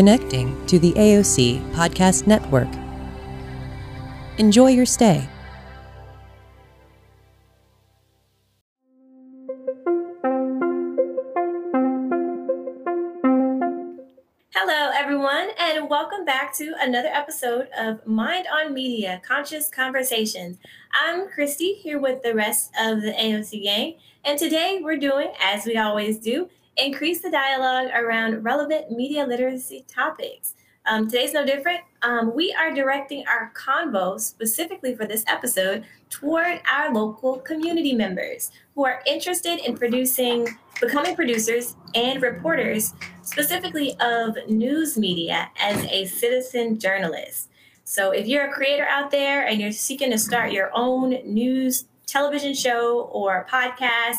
connecting to the AOC Podcast Network. Enjoy your stay. Hello, everyone, and welcome back to another episode of Mind on Media Conscious Conversations. I'm Christy here with the rest of the AOC gang, and today we're doing, as we always do, increase the dialogue around relevant media literacy topics. Um, today's no different. Um, we are directing our convo specifically for this episode toward our local community members who are interested in producing, becoming producers and reporters, specifically of news media as a citizen journalist. So if you're a creator out there and you're seeking to start your own news television show or podcast,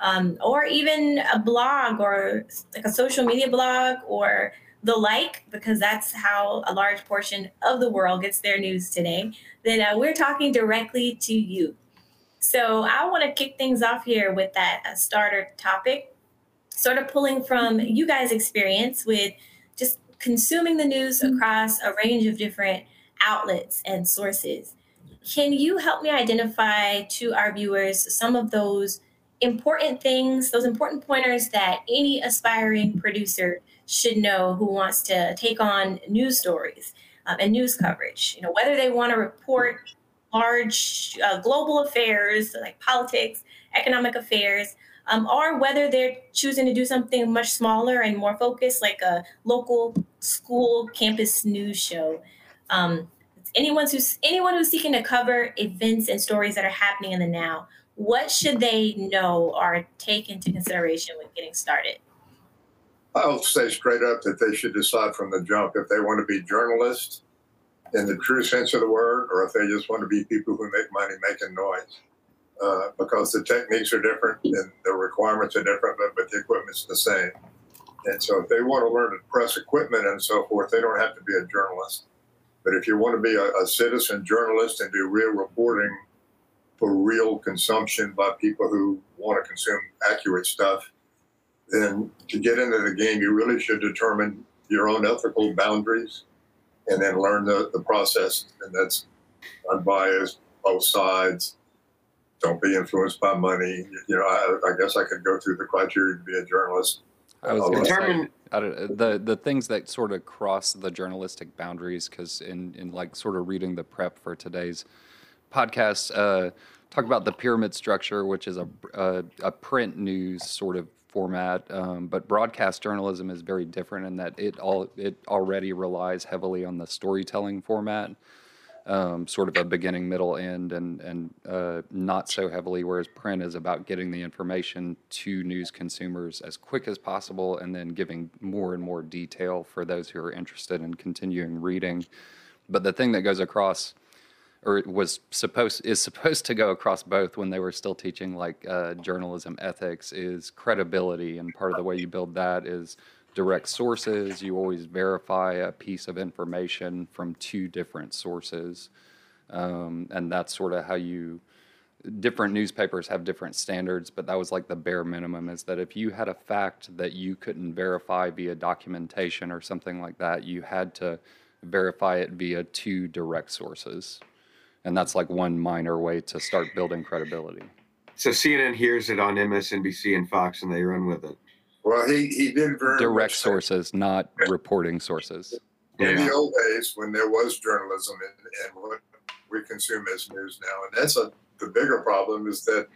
um, or even a blog or like a social media blog or the like, because that's how a large portion of the world gets their news today, then uh, we're talking directly to you. So I want to kick things off here with that uh, starter topic, sort of pulling from you guys' experience with just consuming the news across a range of different outlets and sources. Can you help me identify to our viewers some of those important things, those important pointers that any aspiring producer should know who wants to take on news stories um, and news coverage. You know, whether they want to report large uh, global affairs like politics, economic affairs, um, or whether they're choosing to do something much smaller and more focused, like a local school campus news show. Um, anyone who's anyone who's seeking to cover events and stories that are happening in the now what should they know or take into consideration when getting started? I'll say straight up that they should decide from the jump if they want to be journalists in the true sense of the word, or if they just want to be people who make money making noise. Uh, because the techniques are different and the requirements are different, but, but the equipment's the same. And so if they want to learn to press equipment and so forth, they don't have to be a journalist. But if you want to be a, a citizen journalist and do real reporting for real consumption by people who want to consume accurate stuff, then to get into the game, you really should determine your own ethical boundaries and then learn the, the process. And that's unbiased, both sides. Don't be influenced by money. You know, I, I guess I could go through the criteria to be a journalist. I was going to say, the the things that sort of cross the journalistic boundaries, because in in like sort of reading the prep for today's podcast uh, talk about the pyramid structure, which is a, a, a print news sort of format. Um, but broadcast journalism is very different in that it all it already relies heavily on the storytelling format, um, sort of a beginning, middle, end, and and uh, not so heavily. Whereas print is about getting the information to news consumers as quick as possible, and then giving more and more detail for those who are interested in continuing reading. But the thing that goes across or was supposed is supposed to go across both when they were still teaching like uh, journalism ethics is credibility and part of the way you build that is direct sources. You always verify a piece of information from two different sources. Um, and that's sort of how you different newspapers have different standards but that was like the bare minimum is that if you had a fact that you couldn't verify via documentation or something like that you had to verify it via two direct sources and that's like one minor way to start building credibility. So CNN hears it on MSNBC and Fox, and they run with it. Well, he, he did very direct sources, not reporting sources. In yeah. the old days, when there was journalism and, and what we consume as news now, and that's a the bigger problem is that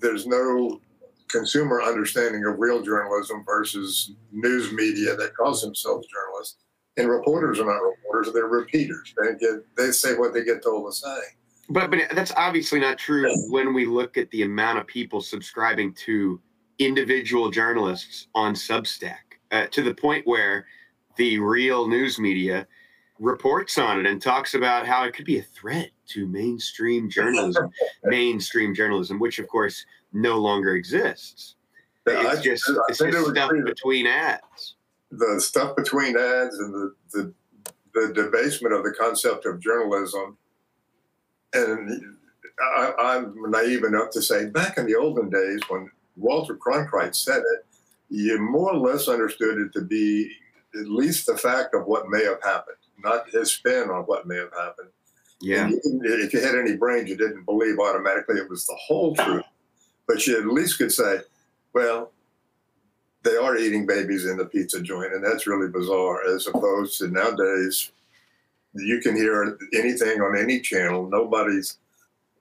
there's no consumer understanding of real journalism versus news media that calls themselves journalists. And reporters are not reporters; they're repeaters. They get they say what they get told to say. But but that's obviously not true when we look at the amount of people subscribing to individual journalists on Substack uh, to the point where the real news media reports on it and talks about how it could be a threat to mainstream journalism, mainstream journalism, which of course no longer exists. It's just, it's just stuff between ads. The stuff between ads and the, the the debasement of the concept of journalism and I, am naive enough to say back in the olden days when Walter Cronkite said it, you more or less understood it to be at least the fact of what may have happened, not his spin on what may have happened. Yeah. You if you had any brains, you didn't believe automatically it was the whole truth, but you at least could say, well, they are eating babies in the pizza joint, and that's really bizarre. As opposed to nowadays, you can hear anything on any channel. Nobody's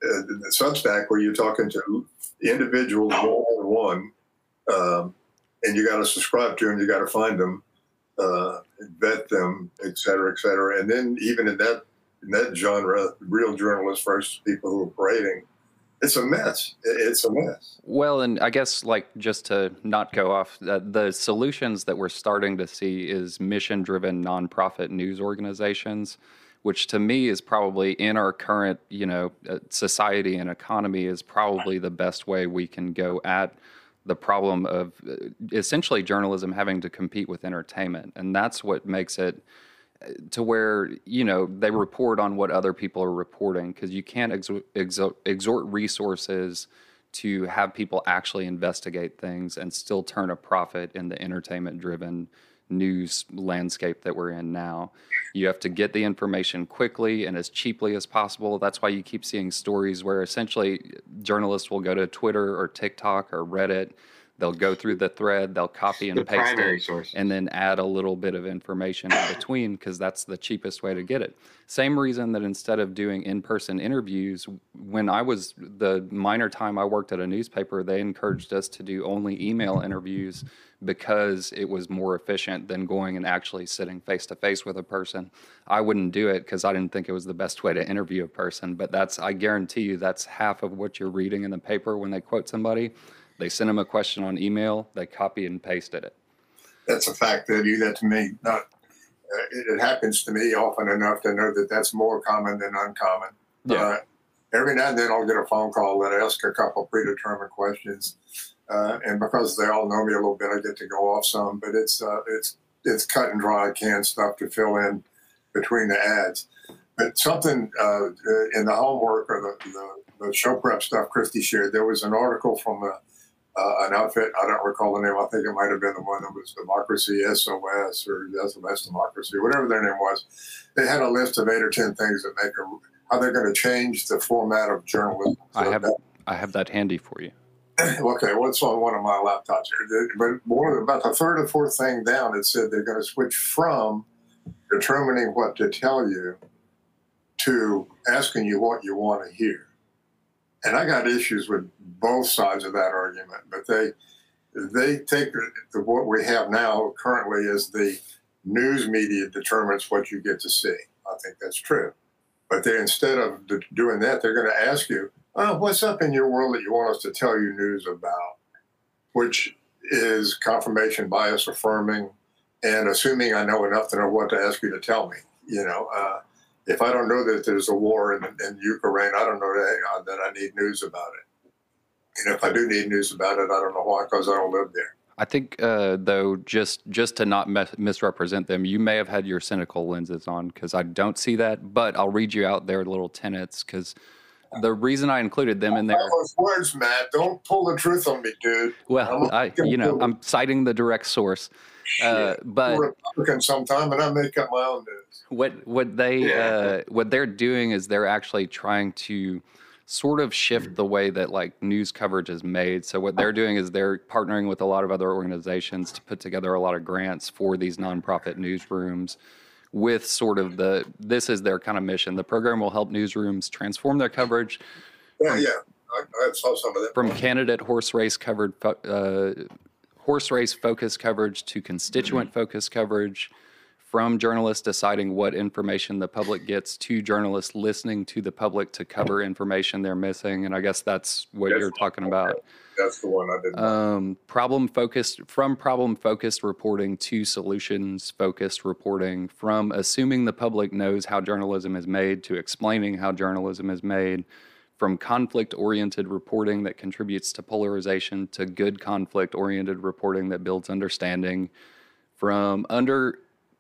uh, Substack where you're talking to individuals one on one, um, and you got to subscribe to them. You got to find them, uh, vet them, et cetera, et cetera. And then even in that in that genre, real journalists versus people who are parading it's a mess. It's a mess. Well, and I guess like just to not go off, uh, the solutions that we're starting to see is mission-driven nonprofit news organizations, which to me is probably in our current, you know, uh, society and economy is probably the best way we can go at the problem of uh, essentially journalism having to compete with entertainment, and that's what makes it to where you know they report on what other people are reporting because you can't exo- exo- exhort resources to have people actually investigate things and still turn a profit in the entertainment driven news landscape that we're in now. You have to get the information quickly and as cheaply as possible. That's why you keep seeing stories where essentially journalists will go to Twitter or TikTok or Reddit They'll go through the thread, they'll copy and the paste it, source. and then add a little bit of information in between because that's the cheapest way to get it. Same reason that instead of doing in-person interviews, when I was the minor time I worked at a newspaper, they encouraged us to do only email interviews because it was more efficient than going and actually sitting face to face with a person. I wouldn't do it because I didn't think it was the best way to interview a person, but that's I guarantee you that's half of what you're reading in the paper when they quote somebody they sent them a question on email. They copy and pasted it. That's a fact. They do that to me. Not uh, it, it, happens to me often enough to know that that's more common than uncommon. Yeah. Uh, every now and then I'll get a phone call that asks a couple predetermined questions, uh, and because they all know me a little bit, I get to go off some. But it's uh, it's it's cut and dry canned stuff to fill in between the ads. But something uh, in the homework or the, the, the show prep stuff Christy shared, there was an article from the uh, an outfit. I don't recall the name. I think it might have been the one that was Democracy SOS or SOS Democracy, whatever their name was. They had a list of eight or ten things that make a, how they're going to change the format of journalism. So I have that, I have that handy for you. okay, well, it's on one of my laptops here. But more about the third or fourth thing down, it said they're going to switch from determining what to tell you to asking you what you want to hear and I got issues with both sides of that argument. But they they take the, what we have now currently is the news media determines what you get to see. I think that's true. But they instead of doing that, they're going to ask you, oh, "What's up in your world that you want us to tell you news about?" Which is confirmation bias affirming and assuming I know enough to know what to ask you to tell me. You know, uh, if I don't know that there's a war in, in Ukraine, I don't know that, that I need news about it. And if I do need news about it, I don't know why, because I don't live there. I think, uh, though, just just to not misrepresent them, you may have had your cynical lenses on because I don't see that. But I'll read you out their little tenets because the reason I included them in there. Those words, Matt. Don't pull the truth on me, dude. Well, I, you know, I'm citing the direct source. Uh, but Republican sometime, and I make up my own news. What what they yeah. uh, what they're doing is they're actually trying to sort of shift the way that like news coverage is made. So what they're doing is they're partnering with a lot of other organizations to put together a lot of grants for these nonprofit newsrooms with sort of the this is their kind of mission. The program will help newsrooms transform their coverage. Yeah, from, yeah. I, I, saw some of that. From candidate horse race covered uh, horse race focus coverage to constituent focus coverage, from journalists deciding what information the public gets to journalists listening to the public to cover information they're missing. And I guess that's what that's you're talking about. That's the one I did. Um, problem focused from problem focused reporting to solutions focused reporting, from assuming the public knows how journalism is made to explaining how journalism is made from conflict oriented reporting that contributes to polarization to good conflict oriented reporting that builds understanding, from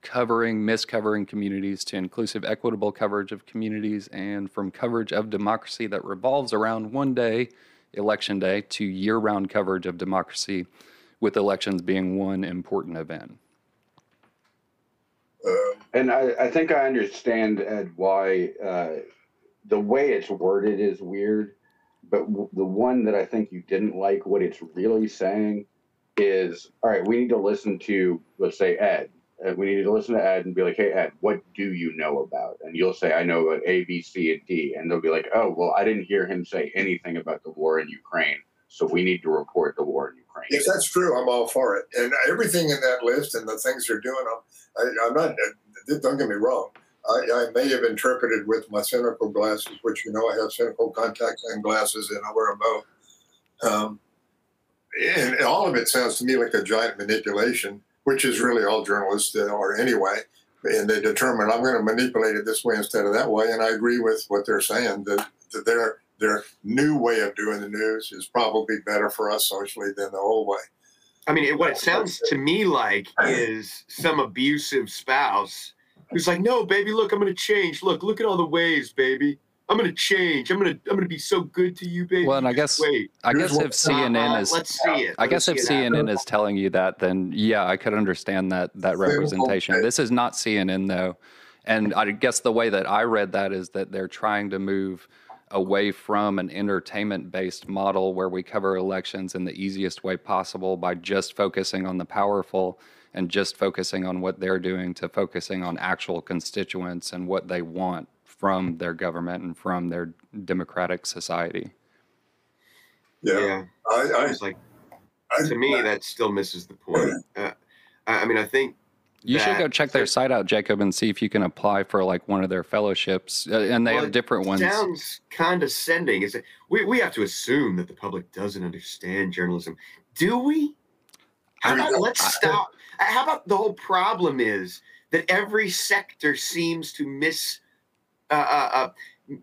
undercovering, miscovering communities to inclusive, equitable coverage of communities, and from coverage of democracy that revolves around one day, election day, to year round coverage of democracy, with elections being one important event. And I, I think I understand Ed why uh, the way it's worded is weird, but w- the one that I think you didn't like, what it's really saying is, all right, we need to listen to, let's say Ed. Uh, we need to listen to Ed and be like, hey Ed, what do you know about? And you'll say, I know about A, B, C, and D, and they'll be like, oh, well, I didn't hear him say anything about the war in Ukraine, so we need to report the war in Ukraine. If that's true, I'm all for it. And everything in that list and the things they're doing, I'm, I, I'm not. Don't get me wrong. I, I, may have interpreted with my cynical glasses, which you know I have cynical contacts and glasses, and I wear them both. Um, and all of it sounds to me like a giant manipulation, which is really all journalists are anyway. And they determine I'm going to manipulate it this way instead of that way. And I agree with what they're saying that, that their their new way of doing the news is probably better for us socially than the old way. I mean, what it sounds to me like is some abusive spouse who's like, "No, baby, look, I'm going to change. Look, look at all the ways, baby. I'm going to change. I'm going to I'm going to be so good to you, baby. Well, and I guess wait. I guess if CNN Uh, is let's see it. I guess if Let's see it CNN is telling you that, then yeah, I could understand that that representation. This is not CNN though, and I guess the way that I read that is that they're trying to move away from an entertainment-based model where we cover elections in the easiest way possible by just focusing on the powerful and just focusing on what they're doing to focusing on actual constituents and what they want from their government and from their democratic society. Yeah, Yeah, I, I, it's like I, to me that still misses the point. Uh, I I mean, I think You should go check their site out, Jacob, and see if you can apply for like one of their fellowships. Uh, and they Well, have it different ones. Sounds condescending. Is it? We we have to assume that the public doesn't understand journalism. Do we? How about don't. let's stop? How about the whole problem is that every sector seems to miss, uh, uh, uh,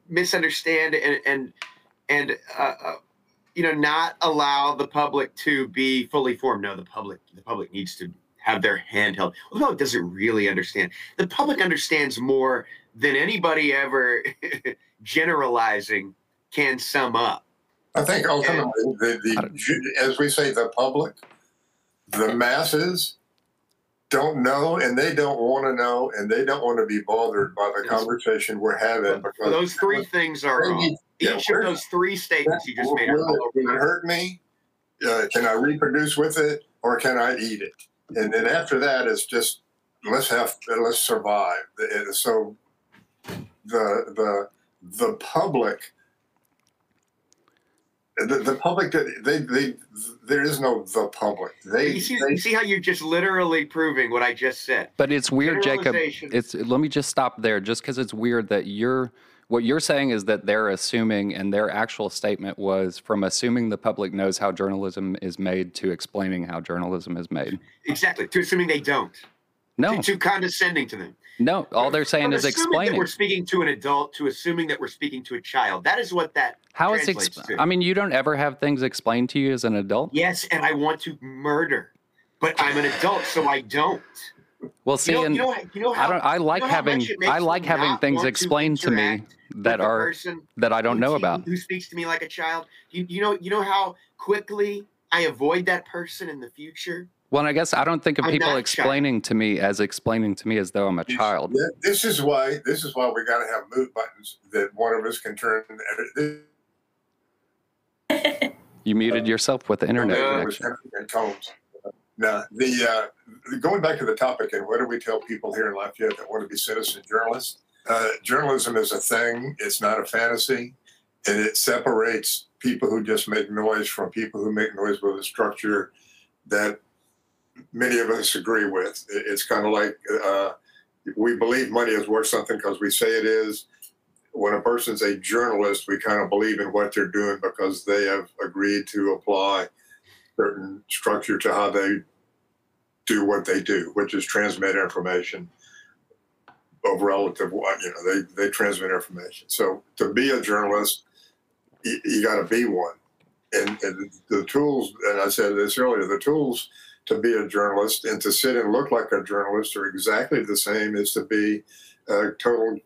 misunderstand and and and uh, uh, you know not allow the public to be fully formed. No, the public the public needs to have their hand held. Well, the public doesn't really understand. The public understands more than anybody ever generalizing can sum up. I think ultimately, the, the, as we say, the public, the masses don't know and they don't want to know and they don't want to be bothered by the conversation we're having because Those three things are wrong. Yeah, Each of those three statements you just made will, it, will it hurt me? Uh, can I reproduce with it or can I eat it? And then after that, it's just let's have let's survive. So the the the public. The, the public they, they there is no the public they, You see, they you see how you're just literally proving what I just said. But it's weird, Jacob. It's let me just stop there, just because it's weird that you're what you're saying is that they're assuming, and their actual statement was from assuming the public knows how journalism is made to explaining how journalism is made. Exactly. To assuming they don't. No, To, too condescending to them. No. All they're saying is explaining. we're speaking to an adult to assuming that we're speaking to a child. That is what that How is exp-. I mean, you don't ever have things explained to you as an adult. Yes, and I want to murder, but I'm an adult, so I don't. Well, see, you know, and you know, you know how I don't. I like having. much it makes I like having things want to explained to me that are that I don't know about. Who speaks to me like a child? You, you know, you know how quickly I avoid that person in the future. Well, I guess I don't think of I'm people not a explaining to me as explaining to me as though I'm a child. This is why this is why we got to have mute buttons that one of us can turn You muted yourself with the internet Yeah, connection. and. Now, the uh, going back to the topic, and what do we tell people here in Lafayette that want to be citizen journalists? Uh, journalism is a thing; it's not a fantasy, and it separates people who just make noise from people who make noise with a structure that many of us agree with. It's kind of like uh, we believe money is worth something because we say it is. When a person's a journalist, we kind of believe in what they're doing because they have agreed to apply certain structure to how they do what they do, which is transmit information of relative what you know they they transmit information. So to be a journalist, you, you got to be one, and, and the tools. And I said this earlier. The tools to be a journalist and to sit and look like a journalist are exactly the same as to be a total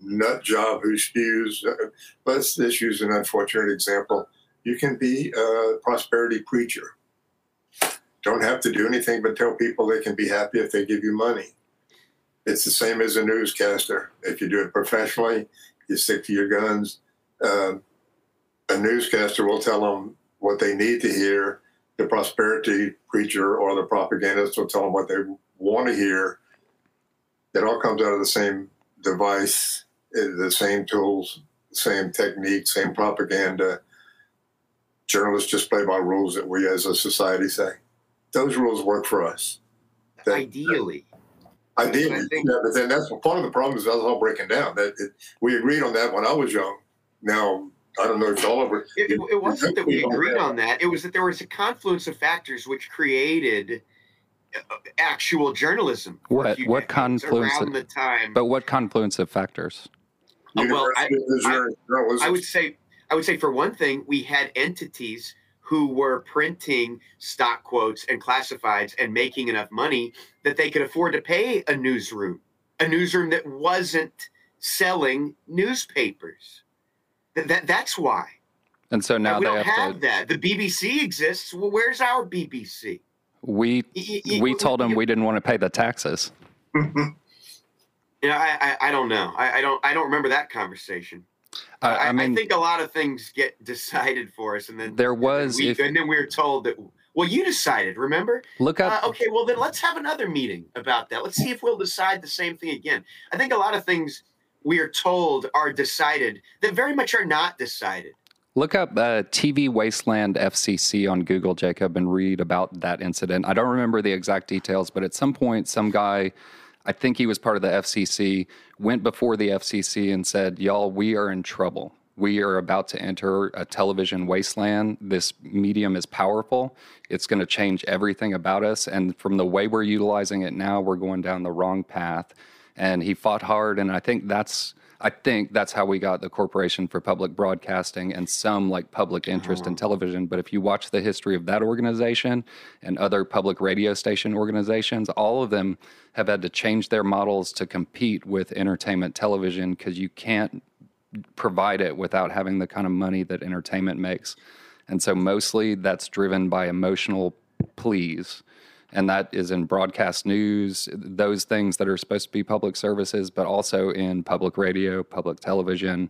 nut job who spews. Uh, let's just use an unfortunate example. You can be a prosperity preacher. Don't have to do anything but tell people they can be happy if they give you money. It's the same as a newscaster. If you do it professionally, you stick to your guns. Um, a newscaster will tell them what they need to hear. The prosperity preacher or the propagandist will tell them what they want to hear. It all comes out of the same device, eh, the same tools, same technique, same propaganda. Journalists just play by rules that we as a society say. Those rules work for us. That, Ideally. Ideally, think, yeah, but then that's part of the problem is that's all breaking down. That it, we agreed on that when I was young. Now I don't know if all over. It, it, it wasn't that we agreed on that. It was that there was a confluence of factors which created uh, actual journalism. What what confluence around the time? But what confluence of factors? Uh, well, I, I, I would say I would say for one thing, we had entities who were printing stock quotes and classifieds and making enough money that they could afford to pay a newsroom, a newsroom that wasn't selling newspapers. That, that that's why. And so now we they don't have, have to, that. The BBC exists. Well, where's our BBC? We we told them we didn't want to pay the taxes. Yeah, I, I, I don't know. I, I don't I don't remember that conversation. I, I, mean, I think a lot of things get decided for us, and then there was, and then, we, if, and then we are told that. Well, you decided. Remember? Look up. Uh, okay, well then let's have another meeting about that. Let's see if we'll decide the same thing again. I think a lot of things we are told are decided that very much are not decided. Look up uh, TV Wasteland FCC on Google, Jacob, and read about that incident. I don't remember the exact details, but at some point, some guy I think he was part of the FCC, went before the FCC and said, Y'all, we are in trouble. We are about to enter a television wasteland. This medium is powerful. It's going to change everything about us. And from the way we're utilizing it now, we're going down the wrong path. And he fought hard. And I think that's I think that's how we got the Corporation for Public Broadcasting and some like public interest in oh. television. But if you watch the history of that organization and other public radio station organizations, all of them have had to change their models to compete with entertainment television because you can't provide it without having the kind of money that entertainment makes. And so mostly that's driven by emotional pleas and that is in broadcast news, those things that are supposed to be public services, but also in public radio, public television.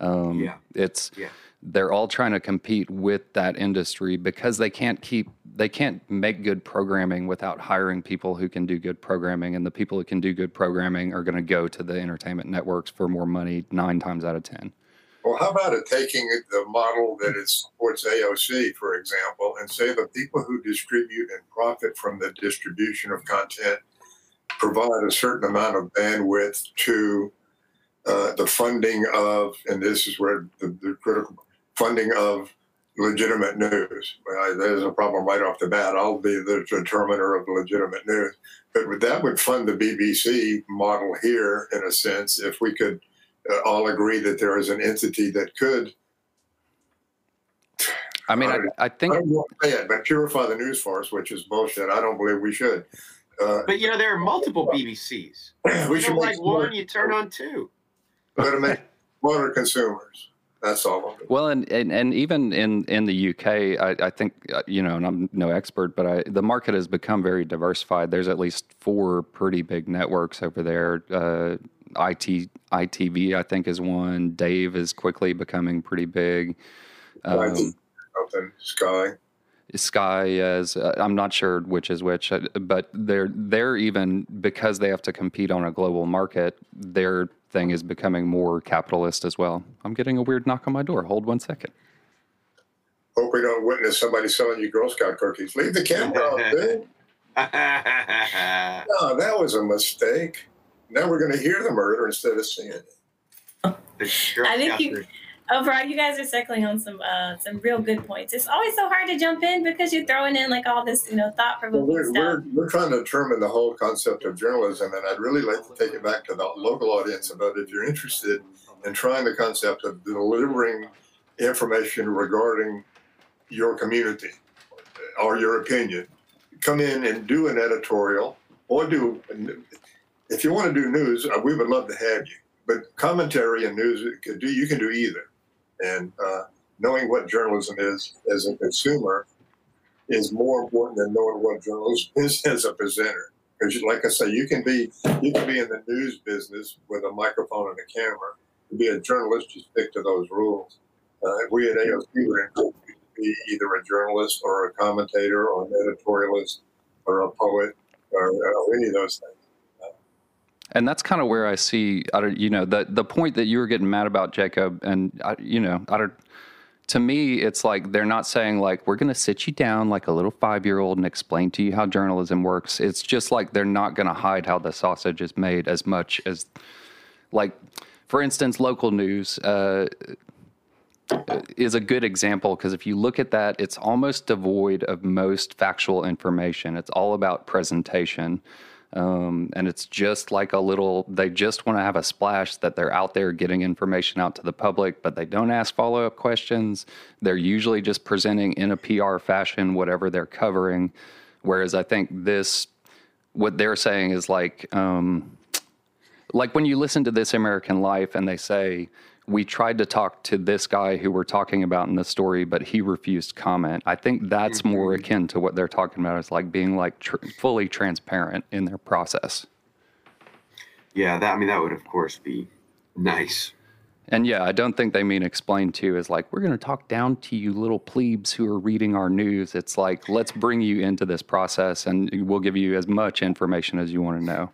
Um, yeah. It's yeah. they're all trying to compete with that industry because they can't keep they can't make good programming without hiring people who can do good programming, and the people who can do good programming are going to go to the entertainment networks for more money nine times out of ten. Well, how about it taking the model that it supports AOC, for example, and say the people who distribute and profit from the distribution of content provide a certain amount of bandwidth to uh, the funding of, and this is where the, the critical funding of legitimate news. There's a problem right off the bat. I'll be the determiner of legitimate news. But that would fund the BBC model here, in a sense, if we could – all agree that there is an entity that could. I mean, I, I think. I don't want to say it, but purify the news for us, which is bullshit. I don't believe we should. Uh, but you know, there are multiple BBCs. we should like one, you turn on two. Got to make smarter consumers. That's all. Well, and, and and even in in the UK, I, I think uh, you know, and I'm no expert, but I, the market has become very diversified. There's at least four pretty big networks over there. Uh, IT ITV, I think, is one. Dave is quickly becoming pretty big. Um, Sky. Sky is uh, I'm not sure which is which, uh, but they're they're even because they have to compete on a global market. Their thing is becoming more capitalist as well. I'm getting a weird knock on my door. Hold one second. Hope we don't witness somebody selling you Girl Scout cookies. Leave the camera on, dude. no, that was a mistake. Now we're going to hear the murder instead of seeing it. I think you, overall, you guys are circling on some uh, some real good points. It's always so hard to jump in because you're throwing in like all this, you know, thought provoking well, we're, stuff. We're, we're trying to determine the whole concept of journalism, and I'd really like to take it back to the local audience about if you're interested in trying the concept of delivering information regarding your community or your opinion. Come in and do an editorial or do if you want to do news, uh, we would love to have you. But commentary and news, you can do, either. And uh, knowing what journalism is as a consumer is more important than knowing what journalism is as a presenter. Because, like I say, you can be you can be in the news business with a microphone and a camera. To be a journalist, you stick to those rules. Uh, we at AOC were encouraged to be either a journalist or a commentator or an editorialist or a poet or, or any of those things. And that's kind of where I see, I don't, you know, the the point that you were getting mad about, Jacob, and I, you know, I don't. To me, it's like they're not saying like we're going to sit you down like a little five year old and explain to you how journalism works. It's just like they're not going to hide how the sausage is made as much as, like, for instance, local news. Uh, is a good example because if you look at that, it's almost devoid of most factual information. It's all about presentation. Um, and it's just like a little, they just want to have a splash that they're out there getting information out to the public, but they don't ask follow up questions. They're usually just presenting in a PR fashion whatever they're covering. Whereas I think this, what they're saying is like, um, like when you listen to This American Life and they say, we tried to talk to this guy who we're talking about in the story, but he refused comment. I think that's mm-hmm. more akin to what they're talking about. It's like being like tr- fully transparent in their process. Yeah, that I mean that would of course be nice. And yeah, I don't think they mean explain to is like we're going to talk down to you little plebes who are reading our news. It's like let's bring you into this process and we'll give you as much information as you want to know.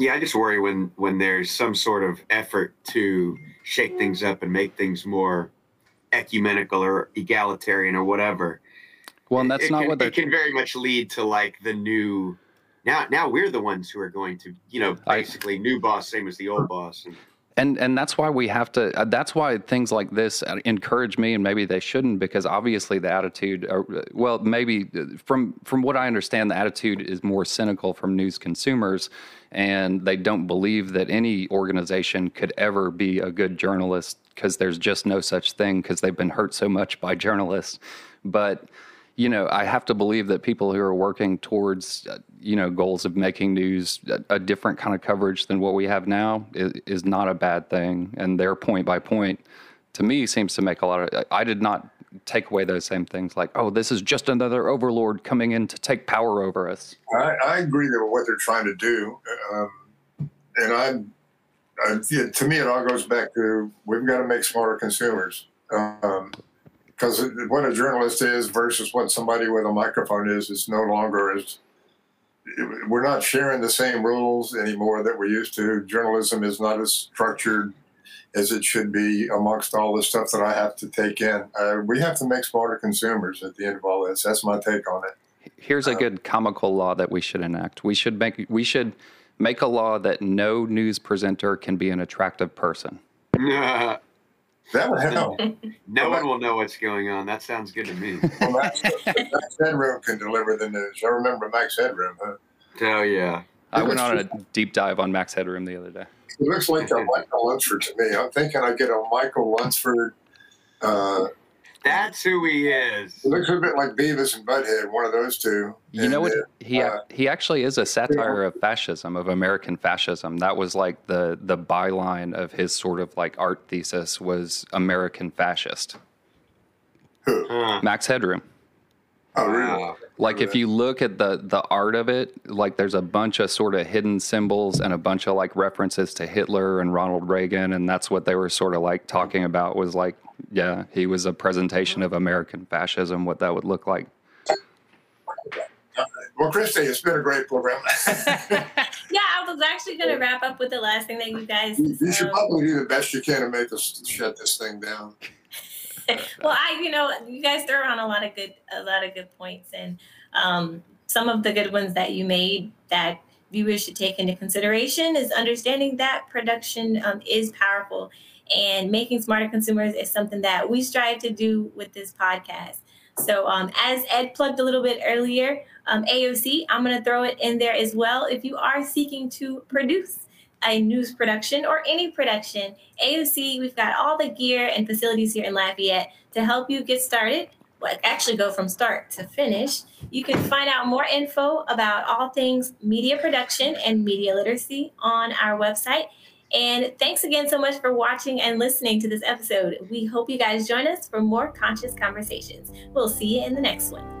Yeah, I just worry when when there's some sort of effort to shake things up and make things more ecumenical or egalitarian or whatever. Well, and that's it not can, what they can very much lead to like the new. Now, now we're the ones who are going to, you know, basically I, new boss, same as the old boss. And, and and that's why we have to uh, that's why things like this uh, encourage me and maybe they shouldn't because obviously the attitude uh, well maybe from from what i understand the attitude is more cynical from news consumers and they don't believe that any organization could ever be a good journalist because there's just no such thing because they've been hurt so much by journalists. But you know, I have to believe that people who are working towards, uh, you know, goals of making news a, a, different kind of coverage than what we have now is, is not a bad thing. And their point by point, to me, seems to make a lot of. I did not take away those same things like, oh, this is just another overlord coming in to take power over us. I, I agree with what they're trying to do, um, and I, I to me, it all goes back to we've got to make smarter consumers. Um, because what a journalist is versus what somebody with a microphone is is no longer as we're not sharing the same rules anymore that we're used to. Journalism is not as structured as it should be amongst all the stuff that I have to take in. Uh, we have to make smarter consumers at the end of all this. That's my take on it. Here's a uh, good comical law that we should enact. We should make we should make a law that no news presenter can be an attractive person. That would help. no one will know what's going on. That sounds good to me. well, Max, Max Headroom can deliver the news. I remember Max Headroom. Huh? Oh yeah. I went on a deep dive on Max Headroom the other day. It looks like a Michael Lunsford to me. I'm thinking I get a Michael Lunsford uh, that's who he is. He looks a bit like Beavis and Butthead, one of those two. You and know what? He uh, he actually is a satire of fascism, of American fascism. That was like the the byline of his sort of like art thesis was American fascist. Who? Max Headroom. Oh, really? Like if you look at the the art of it, like there's a bunch of sort of hidden symbols and a bunch of like references to Hitler and Ronald Reagan, and that's what they were sort of like talking about was like, yeah, he was a presentation of American fascism, what that would look like. Well, Christy, it's been a great program. yeah, I was actually going to wrap up with the last thing that you guys. You, you should probably do the best you can to make us shut this thing down. well, I, you know, you guys throw around a lot of good, a lot of good points, and um, some of the good ones that you made that viewers should take into consideration is understanding that production um, is powerful, and making smarter consumers is something that we strive to do with this podcast. So, um, as Ed plugged a little bit earlier, um, AOC, I'm going to throw it in there as well. If you are seeking to produce a news production or any production, AOC, we've got all the gear and facilities here in Lafayette to help you get started. Well, actually, go from start to finish. You can find out more info about all things media production and media literacy on our website. And thanks again so much for watching and listening to this episode. We hope you guys join us for more conscious conversations. We'll see you in the next one.